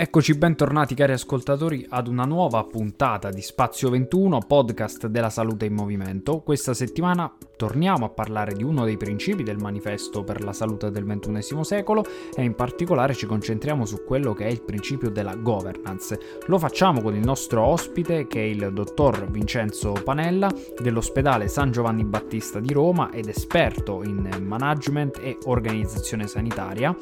Eccoci bentornati cari ascoltatori ad una nuova puntata di Spazio 21, podcast della salute in movimento. Questa settimana torniamo a parlare di uno dei principi del manifesto per la salute del XXI secolo e in particolare ci concentriamo su quello che è il principio della governance. Lo facciamo con il nostro ospite che è il dottor Vincenzo Panella dell'ospedale San Giovanni Battista di Roma ed esperto in management e organizzazione sanitaria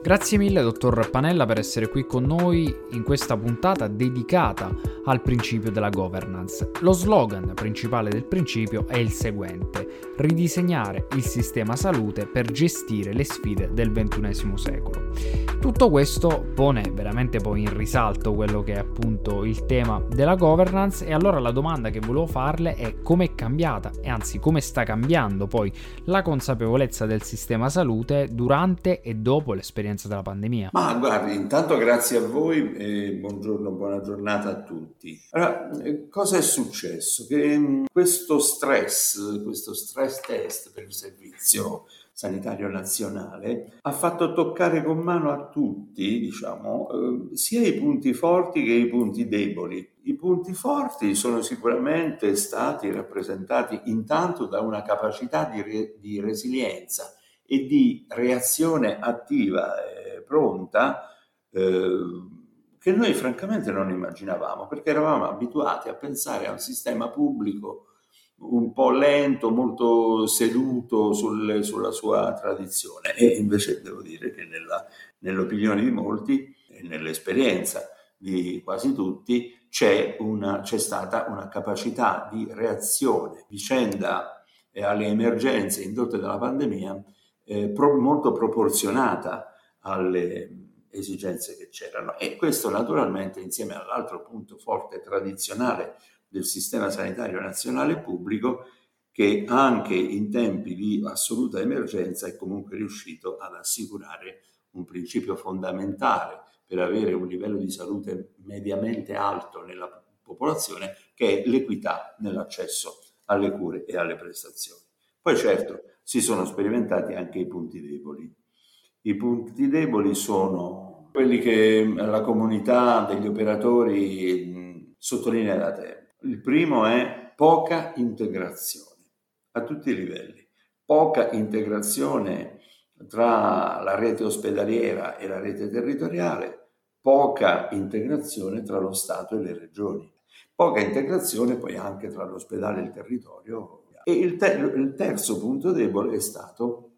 Grazie mille, dottor Panella, per essere qui con noi in questa puntata dedicata al principio della governance. Lo slogan principale del principio è il seguente: ridisegnare il sistema salute per gestire le sfide del XXI secolo. Tutto questo pone veramente poi in risalto quello che è appunto il tema della governance e allora la domanda che volevo farle è come è cambiata e anzi come sta cambiando poi la consapevolezza del sistema salute durante e dopo l'esperienza della pandemia. Ma guardi, intanto grazie a voi e buongiorno, buona giornata a tutti. Allora, eh, cosa è successo? Che mm, questo stress, questo stress test per il servizio sanitario nazionale, ha fatto toccare con mano a tutti, diciamo, eh, sia i punti forti che i punti deboli. I punti forti sono sicuramente stati rappresentati intanto da una capacità di, re- di resilienza e di reazione attiva e pronta eh, che noi francamente non immaginavamo, perché eravamo abituati a pensare a un sistema pubblico un po' lento, molto seduto sul, sulla sua tradizione. E invece devo dire che nella, nell'opinione di molti e nell'esperienza di quasi tutti c'è, una, c'è stata una capacità di reazione vicenda alle emergenze indotte dalla pandemia eh, pro, molto proporzionata alle esigenze che c'erano e questo naturalmente insieme all'altro punto forte tradizionale del sistema sanitario nazionale pubblico che anche in tempi di assoluta emergenza è comunque riuscito ad assicurare un principio fondamentale per avere un livello di salute mediamente alto nella popolazione, che è l'equità nell'accesso alle cure e alle prestazioni. Poi certo si sono sperimentati anche i punti deboli. I punti deboli sono quelli che la comunità degli operatori sottolinea da tempo il primo è poca integrazione a tutti i livelli, poca integrazione tra la rete ospedaliera e la rete territoriale, poca integrazione tra lo Stato e le regioni, poca integrazione poi anche tra l'ospedale e il territorio. E il, ter- il terzo punto debole è stato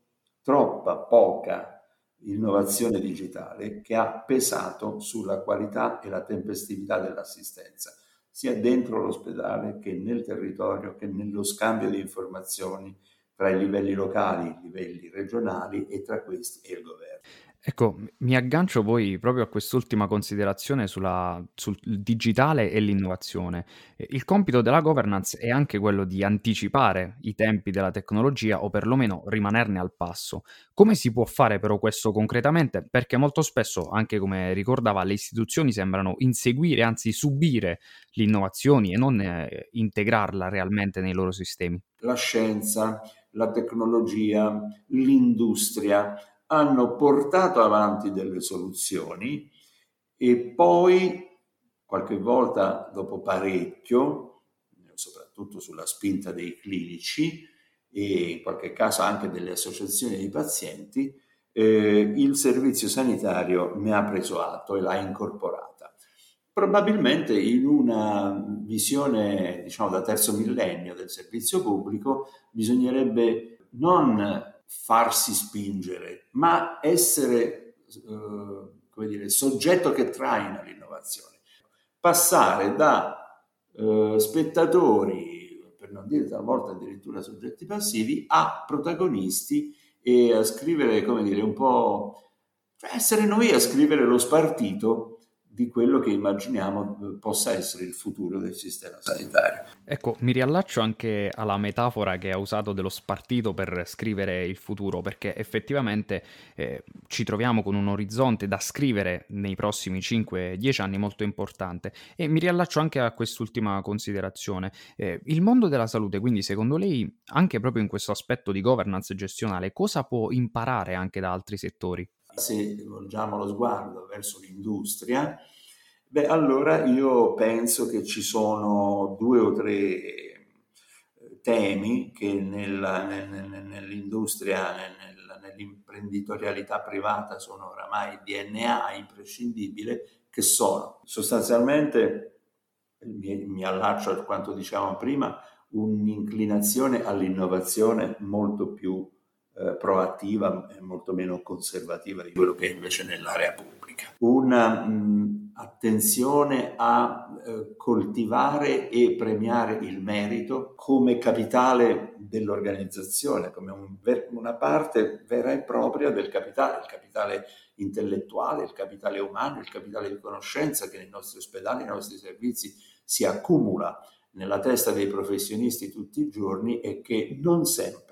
troppa poca innovazione digitale che ha pesato sulla qualità e la tempestività dell'assistenza sia dentro l'ospedale che nel territorio, che nello scambio di informazioni tra i livelli locali, i livelli regionali e tra questi e il governo. Ecco, mi aggancio poi proprio a quest'ultima considerazione sulla, sul digitale e l'innovazione. Eh, il compito della governance è anche quello di anticipare i tempi della tecnologia o perlomeno rimanerne al passo. Come si può fare però questo concretamente? Perché molto spesso, anche come ricordava, le istituzioni sembrano inseguire, anzi subire le innovazioni e non eh, integrarla realmente nei loro sistemi. La scienza, la tecnologia, l'industria hanno portato avanti delle soluzioni e poi qualche volta dopo parecchio, soprattutto sulla spinta dei clinici e in qualche caso anche delle associazioni di pazienti, eh, il servizio sanitario ne ha preso atto e l'ha incorporata. Probabilmente in una visione, diciamo, da terzo millennio del servizio pubblico bisognerebbe non farsi spingere, ma essere eh, come dire, soggetto che traina l'innovazione. Passare da eh, spettatori, per non dire talvolta addirittura soggetti passivi, a protagonisti e a scrivere, come dire, un po', cioè essere noi a scrivere lo spartito di quello che immaginiamo eh, possa essere il futuro del sistema sanitario. Ecco, mi riallaccio anche alla metafora che ha usato dello spartito per scrivere il futuro, perché effettivamente eh, ci troviamo con un orizzonte da scrivere nei prossimi 5-10 anni molto importante. E mi riallaccio anche a quest'ultima considerazione. Eh, il mondo della salute, quindi, secondo lei, anche proprio in questo aspetto di governance gestionale, cosa può imparare anche da altri settori? Se volgiamo lo sguardo verso l'industria, beh, allora io penso che ci sono due o tre eh, temi che nella, nell'industria, nell'imprenditorialità privata sono oramai DNA imprescindibile, che sono sostanzialmente, mi, mi allaccio a quanto dicevamo prima, un'inclinazione all'innovazione molto più eh, proattiva e molto meno conservativa di quello che è invece nell'area pubblica. Una attenzione a eh, coltivare e premiare il merito come capitale dell'organizzazione, come un, una parte vera e propria del capitale, il capitale intellettuale, il capitale umano, il capitale di conoscenza che nei nostri ospedali, nei nostri servizi si accumula nella testa dei professionisti tutti i giorni e che non sempre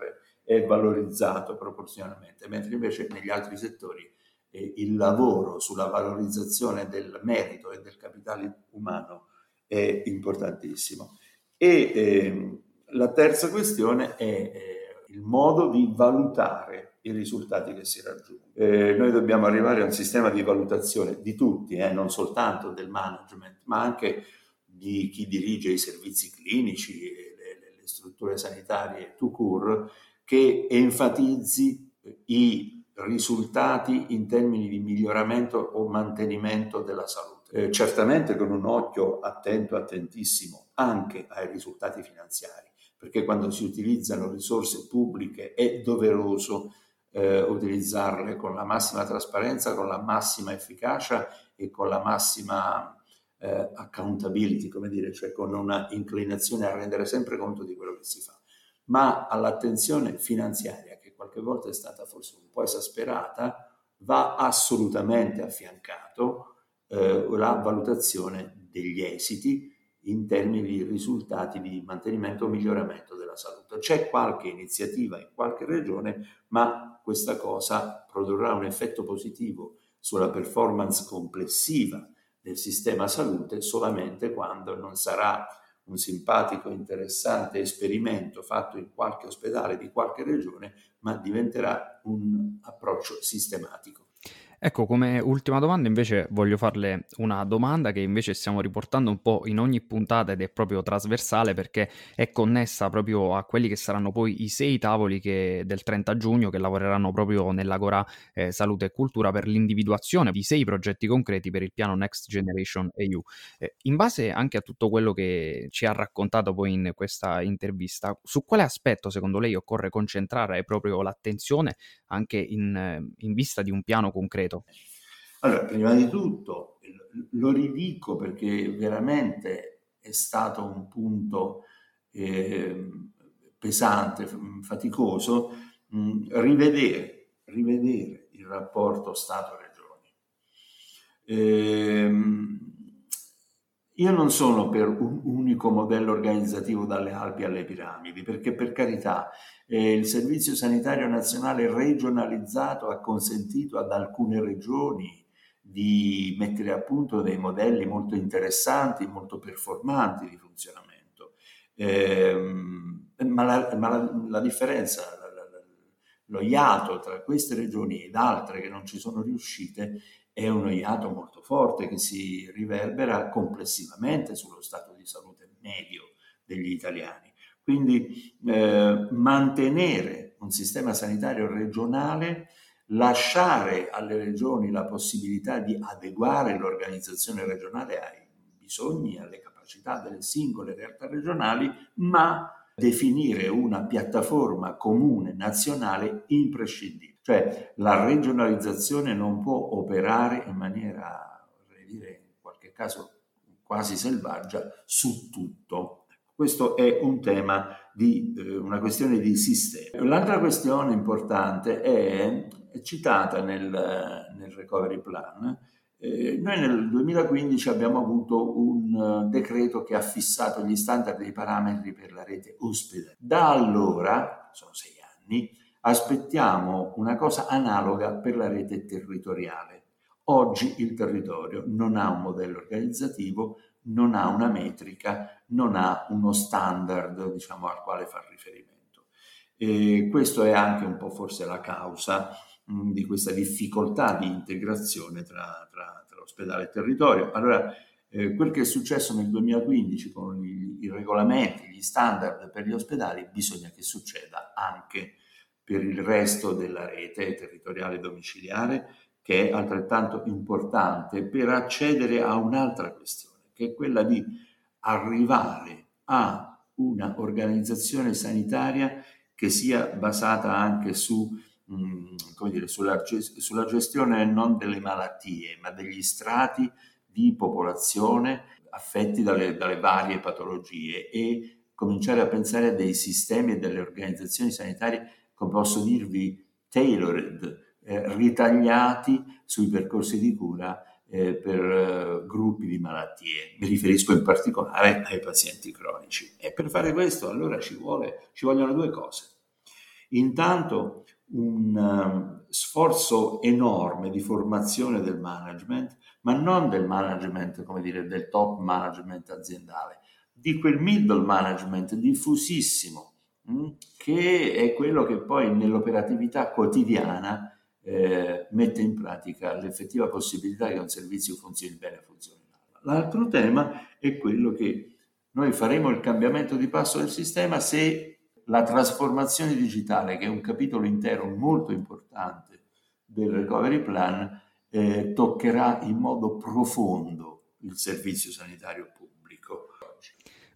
è valorizzato proporzionalmente, mentre invece negli altri settori eh, il lavoro sulla valorizzazione del merito e del capitale umano è importantissimo. E eh, la terza questione è eh, il modo di valutare i risultati che si raggiungono. Eh, noi dobbiamo arrivare a un sistema di valutazione di tutti, eh, non soltanto del management, ma anche di chi dirige i servizi clinici, le, le strutture sanitarie to cure, che enfatizzi i risultati in termini di miglioramento o mantenimento della salute. Eh, certamente con un occhio attento, attentissimo anche ai risultati finanziari, perché quando si utilizzano risorse pubbliche è doveroso eh, utilizzarle con la massima trasparenza, con la massima efficacia e con la massima eh, accountability, come dire, cioè con una inclinazione a rendere sempre conto di quello che si fa. Ma all'attenzione finanziaria, che qualche volta è stata forse un po' esasperata, va assolutamente affiancato eh, la valutazione degli esiti in termini di risultati di mantenimento o miglioramento della salute. C'è qualche iniziativa in qualche regione, ma questa cosa produrrà un effetto positivo sulla performance complessiva del sistema salute solamente quando non sarà un simpatico, interessante esperimento fatto in qualche ospedale di qualche regione, ma diventerà un approccio sistematico. Ecco, come ultima domanda invece voglio farle una domanda che invece stiamo riportando un po' in ogni puntata ed è proprio trasversale perché è connessa proprio a quelli che saranno poi i sei tavoli che, del 30 giugno che lavoreranno proprio nell'Agora eh, Salute e Cultura per l'individuazione di sei progetti concreti per il piano Next Generation EU. Eh, in base anche a tutto quello che ci ha raccontato poi in questa intervista, su quale aspetto secondo lei occorre concentrare proprio l'attenzione anche in, in vista di un piano concreto? Concreto? Allora, prima di tutto lo ridico perché veramente è stato un punto eh, pesante, faticoso, mh, rivedere, rivedere il rapporto Stato-Regioni. Eh, io non sono per un unico modello organizzativo dalle Alpi alle piramidi, perché per carità eh, il Servizio Sanitario Nazionale regionalizzato ha consentito ad alcune regioni di mettere a punto dei modelli molto interessanti, molto performanti di funzionamento. Eh, ma la, ma la, la differenza, lo iato tra queste regioni ed altre che non ci sono riuscite è uno iato molto forte che si riverbera complessivamente sullo stato di salute medio degli italiani. Quindi eh, mantenere un sistema sanitario regionale, lasciare alle regioni la possibilità di adeguare l'organizzazione regionale ai bisogni, alle capacità delle singole realtà regionali, ma definire una piattaforma comune nazionale imprescindibile. Cioè la regionalizzazione non può operare in maniera, vorrei dire, in qualche caso quasi selvaggia su tutto. Questo è un tema di eh, una questione di sistema. L'altra questione importante è, è citata nel, nel, Recovery Plan. Eh, noi nel 2015 abbiamo avuto un uh, decreto che ha fissato gli standard dei parametri per la rete ospedale. Da allora, sono sei anni, Aspettiamo una cosa analoga per la rete territoriale. Oggi il territorio non ha un modello organizzativo, non ha una metrica, non ha uno standard diciamo, al quale far riferimento. E questo è anche un po' forse la causa mh, di questa difficoltà di integrazione tra, tra, tra ospedale e territorio. Allora, eh, quel che è successo nel 2015 con i, i, regolamenti, gli standard per gli ospedali, bisogna che succeda anche per il resto della rete territoriale domiciliare, che è altrettanto importante per accedere a un'altra questione, che è quella di arrivare a una organizzazione sanitaria che sia basata anche su, mm, dire, sulla, sulla gestione non delle malattie, ma degli strati di popolazione affetti dalle, dalle varie patologie e cominciare a pensare a dei sistemi e delle organizzazioni sanitarie, come posso dirvi, tailored, eh, ritagliati sui percorsi di cura eh, per eh, gruppi di malattie. Mi riferisco in particolare ai pazienti cronici. E per fare questo allora ci, vuole, ci vogliono due cose. Intanto un um, sforzo enorme di formazione del management, ma non del management, come dire, del top management aziendale, di quel middle management diffusissimo, mm, che è quello che poi nell'operatività quotidiana eh, mette in pratica l'effettiva possibilità che un servizio funzioni bene e funzioni male. L'altro tema è quello che noi faremo il cambiamento di passo del sistema se la trasformazione digitale, che è un capitolo intero molto importante del recovery plan, eh, toccherà in modo profondo il servizio sanitario pubblico.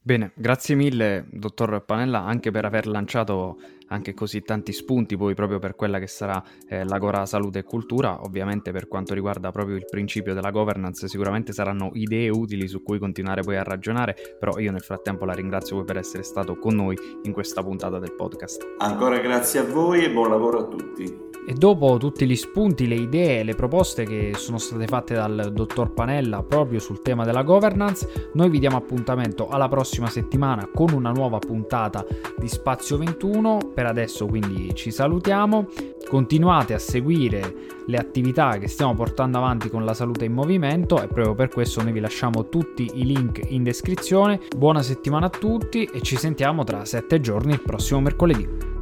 Bene, grazie mille, dottor Panella, anche per aver lanciato anche così tanti spunti poi proprio per quella che sarà eh, l'Agora Salute e Cultura. Ovviamente per quanto riguarda proprio il principio della governance sicuramente saranno idee utili su cui continuare poi a ragionare, però io nel frattempo la ringrazio per essere stato con noi in questa puntata del podcast. Ancora grazie a voi e buon lavoro a tutti. E dopo tutti gli spunti, le idee, le proposte che sono state fatte dal dottor Panella proprio sul tema della governance, noi vi diamo appuntamento alla prossima settimana con una nuova puntata di Spazio 21. Per adesso quindi ci salutiamo. Continuate a seguire le attività che stiamo portando avanti con la salute in movimento e proprio per questo noi vi lasciamo tutti i link in descrizione. Buona settimana a tutti e ci sentiamo tra sette giorni il prossimo mercoledì.